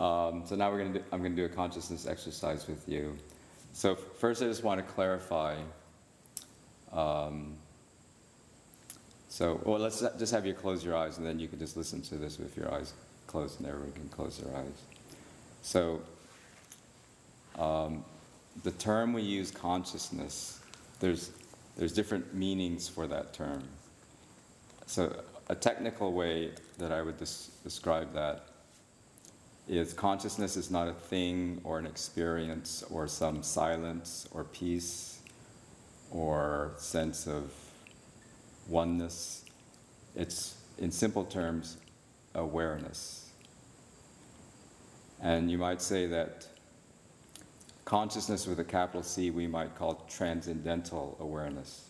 Um, so now we're gonna do, I'm gonna do a consciousness exercise with you. So first, I just want to clarify. Um, so, well, let's just have you close your eyes, and then you can just listen to this with your eyes closed, and everyone can close their eyes. So, um, the term we use, consciousness, there's there's different meanings for that term. So, a technical way that I would des- describe that is consciousness is not a thing or an experience or some silence or peace or sense of oneness. It's, in simple terms, awareness. And you might say that consciousness with a capital C we might call transcendental awareness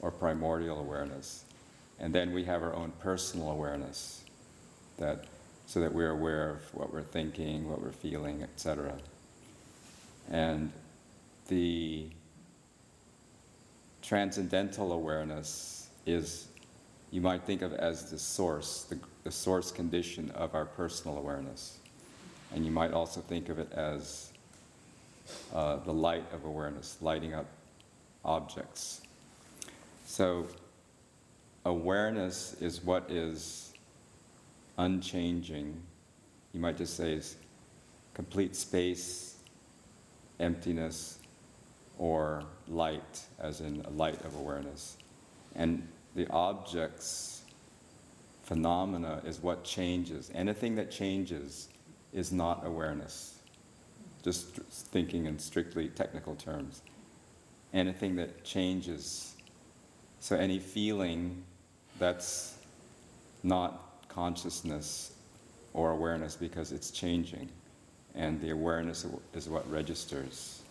or primordial awareness. And then we have our own personal awareness that so that we're aware of what we're thinking, what we're feeling, etc. And the transcendental awareness is, you might think of as the source, the, the source condition of our personal awareness. And you might also think of it as uh, the light of awareness, lighting up objects. So, awareness is what is unchanging. You might just say is complete space, emptiness, or light, as in a light of awareness. And the objects, phenomena, is what changes. Anything that changes is not awareness. Just thinking in strictly technical terms. Anything that changes. So any feeling that's not consciousness or awareness because it's changing. And the awareness is what registers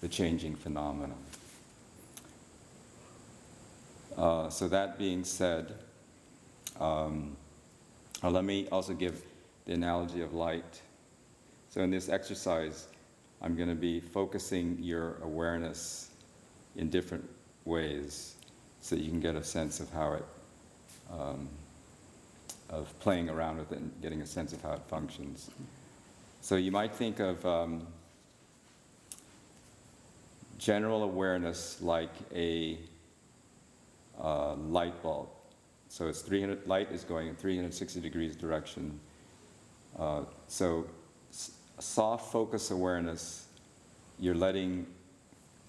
the changing phenomenon. Uh, so, that being said, um, uh, let me also give the analogy of light. So, in this exercise, I'm going to be focusing your awareness in different ways so you can get a sense of how it, um, of playing around with it and getting a sense of how it functions. So, you might think of um, general awareness like a uh, light bulb. So it's 300, light is going in 360 degrees direction. Uh, so soft focus awareness, you're letting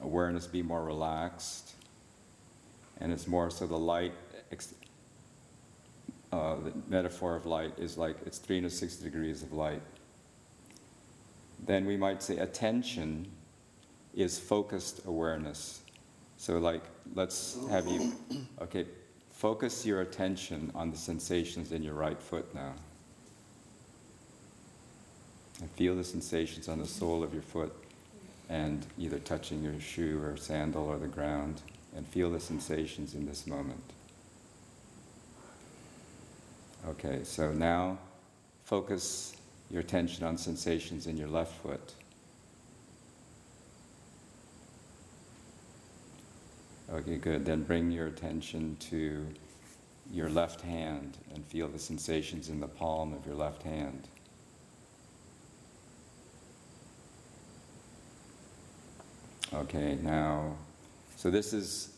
awareness be more relaxed. And it's more so the light, uh, the metaphor of light is like it's 360 degrees of light. Then we might say attention is focused awareness. So, like, let's have you, okay, focus your attention on the sensations in your right foot now. And feel the sensations on the sole of your foot and either touching your shoe or sandal or the ground. And feel the sensations in this moment. Okay, so now focus your attention on sensations in your left foot. Okay, good. Then bring your attention to your left hand and feel the sensations in the palm of your left hand. Okay, now, so this is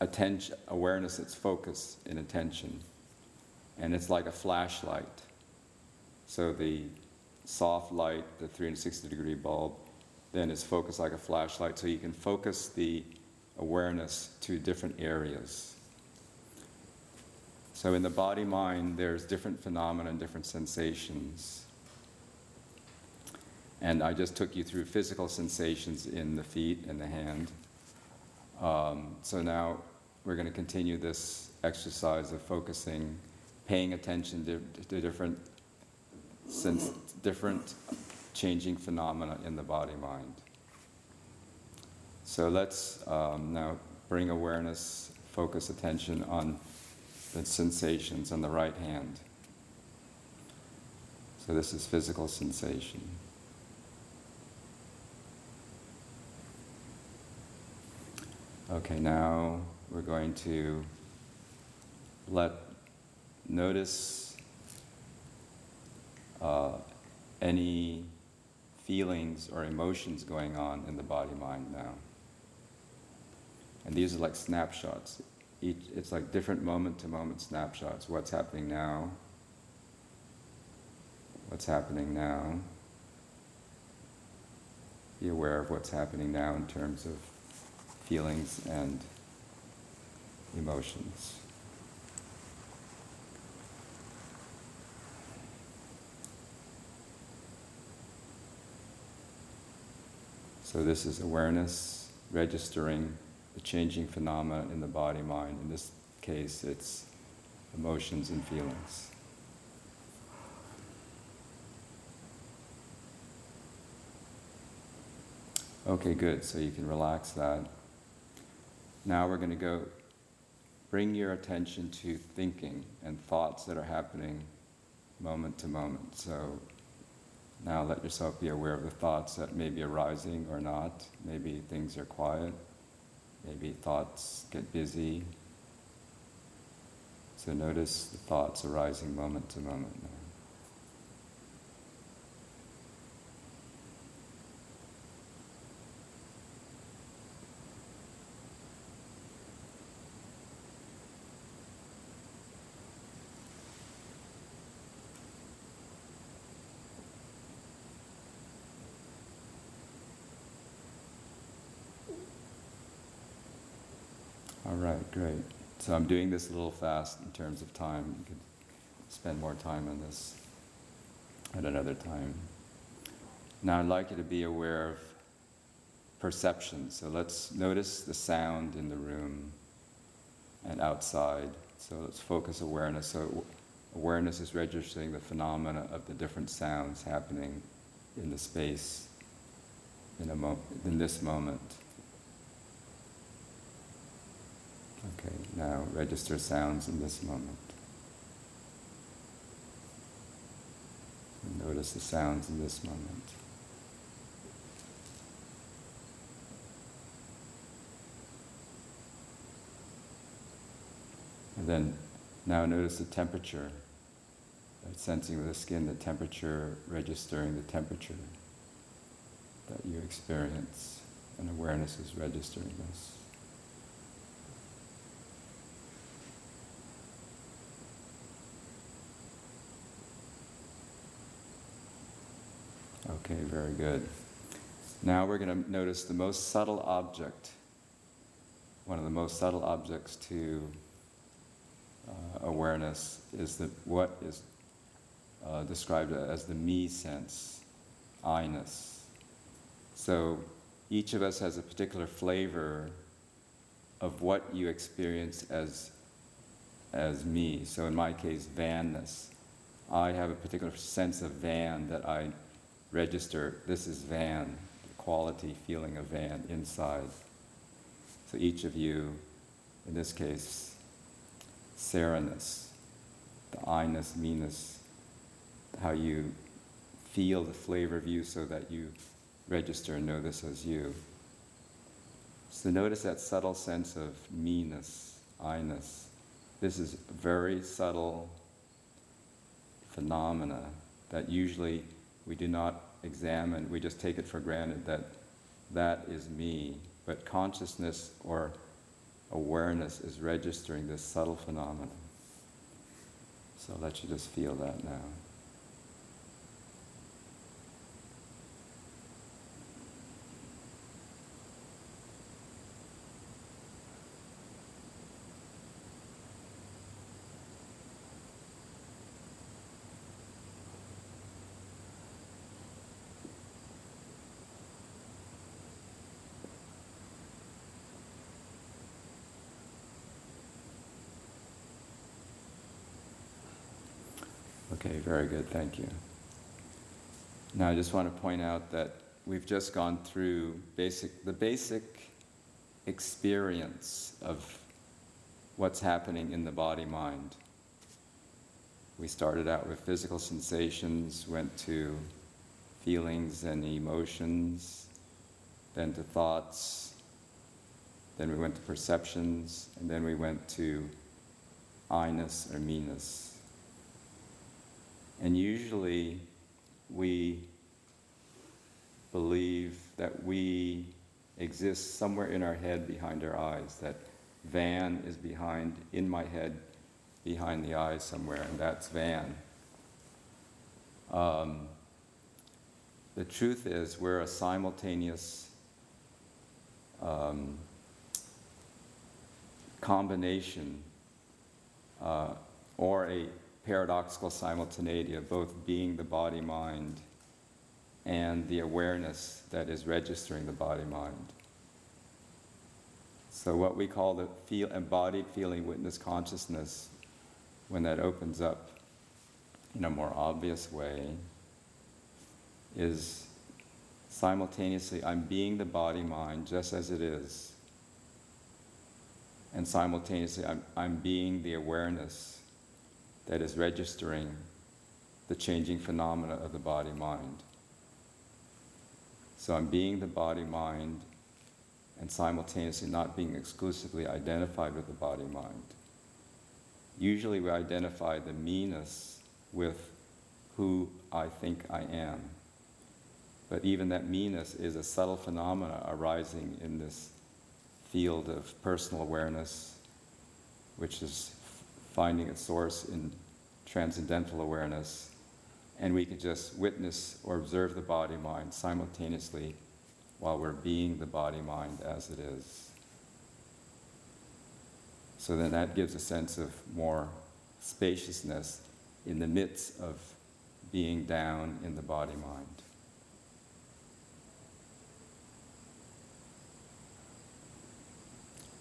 attention, awareness, it's focus in attention. And it's like a flashlight. So the soft light, the 360 degree bulb, then is focused like a flashlight. So you can focus the awareness to different areas. So in the body mind, there's different phenomena and different sensations. And I just took you through physical sensations in the feet and the hand. Um, so now we're going to continue this exercise of focusing, paying attention to, to different, sense, different changing phenomena in the body mind. So let's um, now bring awareness, focus attention on the sensations on the right hand. So this is physical sensation. Okay, now we're going to let notice uh, any feelings or emotions going on in the body mind now. And these are like snapshots. Each, it's like different moment to moment snapshots. What's happening now? What's happening now? Be aware of what's happening now in terms of feelings and emotions. So, this is awareness registering the changing phenomena in the body mind. In this case, it's emotions and feelings. Okay, good. So you can relax that. Now we're going to go bring your attention to thinking and thoughts that are happening moment to moment. So now let yourself be aware of the thoughts that may be arising or not. Maybe things are quiet. Maybe thoughts get busy. So notice the thoughts arising moment to moment now. All right, great. So I'm doing this a little fast in terms of time. You could spend more time on this at another time. Now I'd like you to be aware of perception. So let's notice the sound in the room and outside. So let's focus awareness. So awareness is registering the phenomena of the different sounds happening in the space in, mo- in this moment. Okay, now register sounds in this moment. Notice the sounds in this moment. And then now notice the temperature. Right, sensing with the skin the temperature, registering the temperature that you experience, and awareness is registering this. Okay, very good. Now we're going to notice the most subtle object, one of the most subtle objects to uh, awareness is that what is uh, described as the me sense, I-ness. So each of us has a particular flavor of what you experience as, as me. So in my case, vanness. I have a particular sense of van that I register. This is van, the quality, feeling of van inside. So each of you, in this case, Saraness, the I-ness, how you feel the flavor of you so that you register and know this as you. So notice that subtle sense of me-ness, I-ness. This is very subtle phenomena that usually we do not examine, we just take it for granted that that is me. But consciousness or awareness is registering this subtle phenomenon. So let you just feel that now. Okay, very good, thank you. Now I just want to point out that we've just gone through basic, the basic experience of what's happening in the body mind. We started out with physical sensations, went to feelings and emotions, then to thoughts, then we went to perceptions, and then we went to I-ness or me-ness. And usually we believe that we exist somewhere in our head behind our eyes, that Van is behind, in my head, behind the eyes somewhere, and that's Van. Um, the truth is, we're a simultaneous um, combination uh, or a paradoxical simultaneity of both being the body mind and the awareness that is registering the body mind. So, what we call the feel, embodied feeling witness consciousness, when that opens up in a more obvious way, is simultaneously I'm being the body mind just as it is, and simultaneously I'm, I'm being the awareness that is registering the changing phenomena of the body mind. So I'm being the body mind and simultaneously not being exclusively identified with the body mind. Usually we identify the me-ness with who I think I am. But even that me-ness is a subtle phenomena arising in this field of personal awareness, which is finding its source in transcendental awareness. And we can just witness or observe the body mind simultaneously while we're being the body mind as it is. So then that gives a sense of more spaciousness in the midst of being down in the body mind.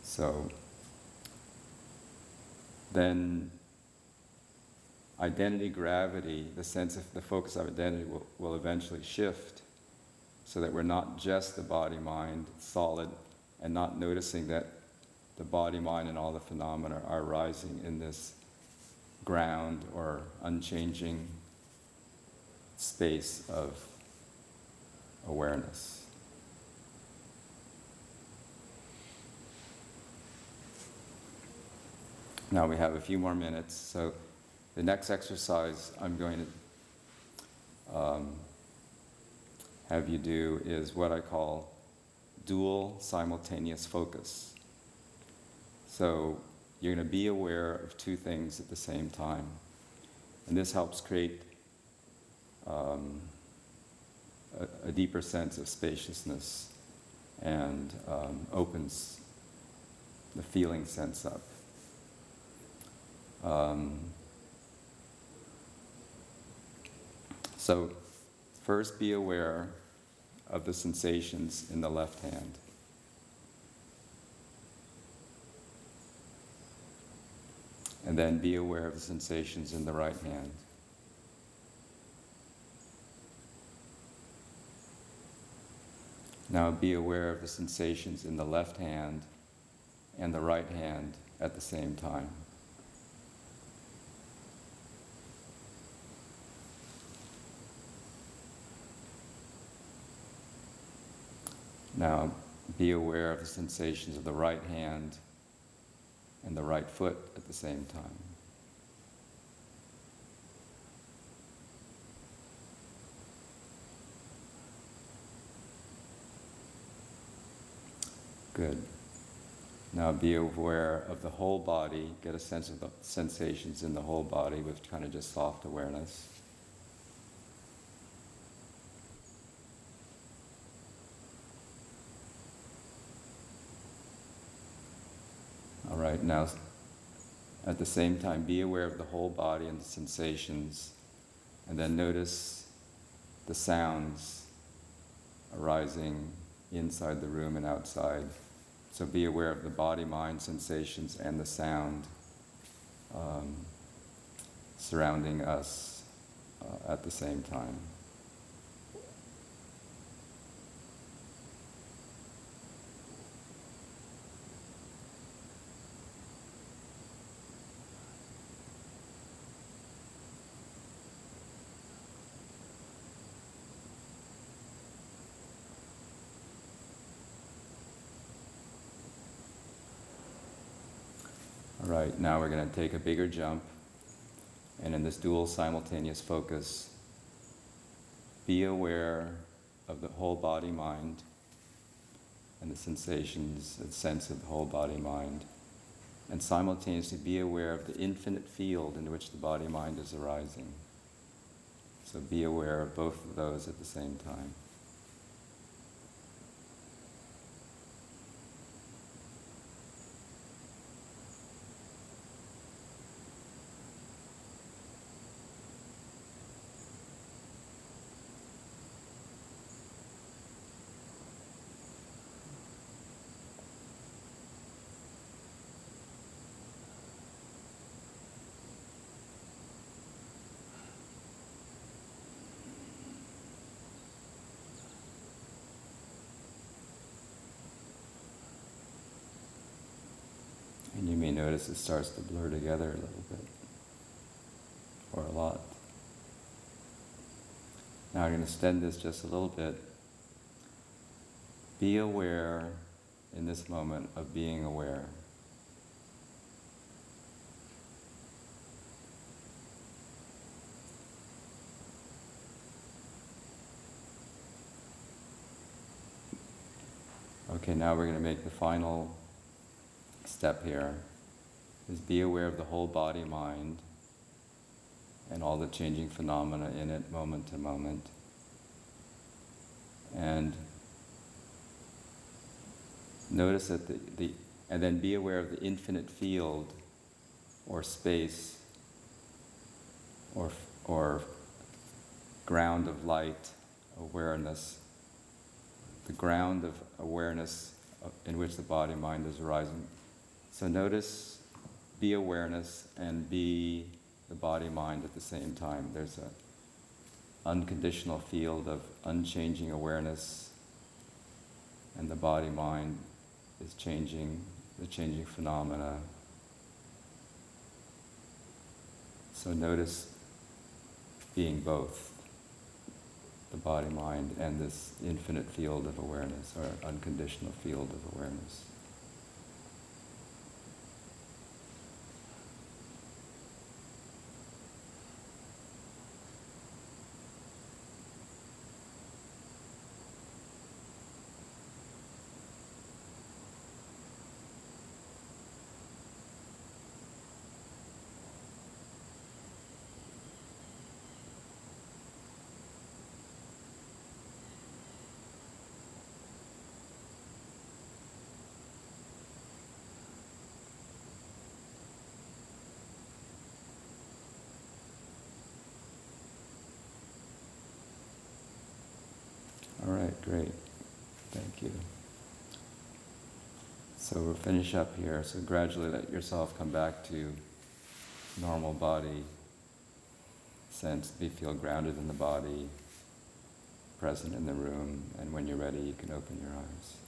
So then identity gravity, the sense of the focus of identity will, will eventually shift so that we're not just the body mind solid and not noticing that the body mind and all the phenomena are rising in this ground or unchanging space of awareness. Now we have a few more minutes, so the next exercise I'm going to um, have you do is what I call dual simultaneous focus. So you're going to be aware of two things at the same time. And this helps create um, a, a, deeper sense of spaciousness and um, opens the feeling sense up. Um, so, first be aware of the sensations in the left hand. And then be aware of the sensations in the right hand. Now be aware of the sensations in the left hand and the right hand at the same time. Now, be aware of the sensations of the right hand and the right foot at the same time. Good. Now be aware of the whole body, get a sense of the sensations in the whole body with kind of just soft awareness. All right, now at the same time, be aware of the whole body and the sensations, and then notice the sounds arising inside the room and outside. So be aware of the body, mind, sensations, and the sound um, surrounding us uh, at the same time. Right, now we're going to take a bigger jump. And in this dual simultaneous focus, be aware of the whole body mind and the sensations and sense of the whole body mind, and simultaneously be aware of the infinite field in which the body mind is arising. So be aware of both of those at the same time. And you may notice it starts to blur together a little bit, or a lot. Now I'm going to extend this just a little bit. Be aware in this moment of being aware. Okay, now we're going to make the final step here is be aware of the whole body mind and all the changing phenomena in it moment to moment. And notice that the, the and then be aware of the infinite field or space or, or ground of light awareness, the ground of awareness in which the body mind is arising. So notice, be awareness, and be the body mind at the same time. There's a unconditional field of unchanging awareness, and the body mind is changing, the changing phenomena. So notice being both the body mind and this infinite field of awareness or unconditional field of awareness. All right, great. Thank you. So we'll finish up here. So gradually let yourself come back to normal body sense, be feel grounded in the body, present in the room, and when you're ready, you can open your eyes.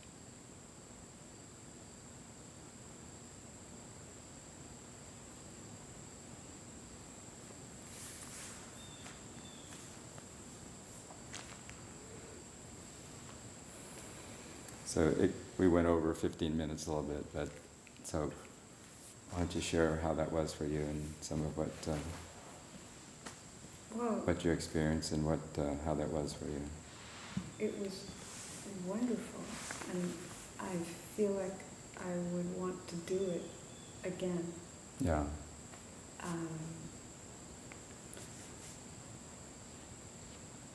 So it, we went over 15 minutes a little bit, but so why don't you share how that was for you and some of what uh, Well, what your experience and what uh, how that was for you? it was wonderful, and I feel like I would want to do it again. Yeah, Um,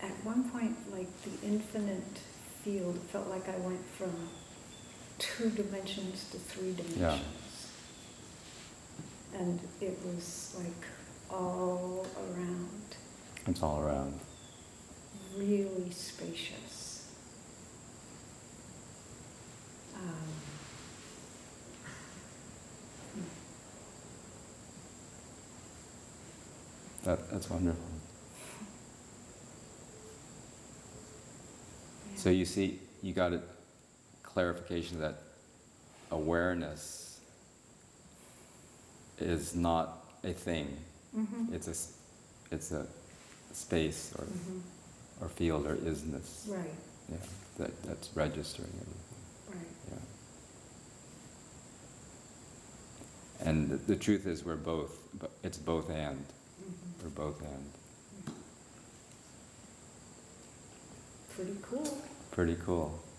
at one point, like the infinite field, it felt like I went from two dimensions to three dimensions. And it was like all around, it's all around. really spacious. Um, That that's wonderful. yeah. So you see, you got a clarification that awareness is not a thing. Mhm. It's a it's a space or Mhm. or field or isness. Right, Yeah, that that's registering everything. right. Yeah. And the, the truth is, we're both. It's both and. Mhm. We're both and. pretty cool. Pretty cool.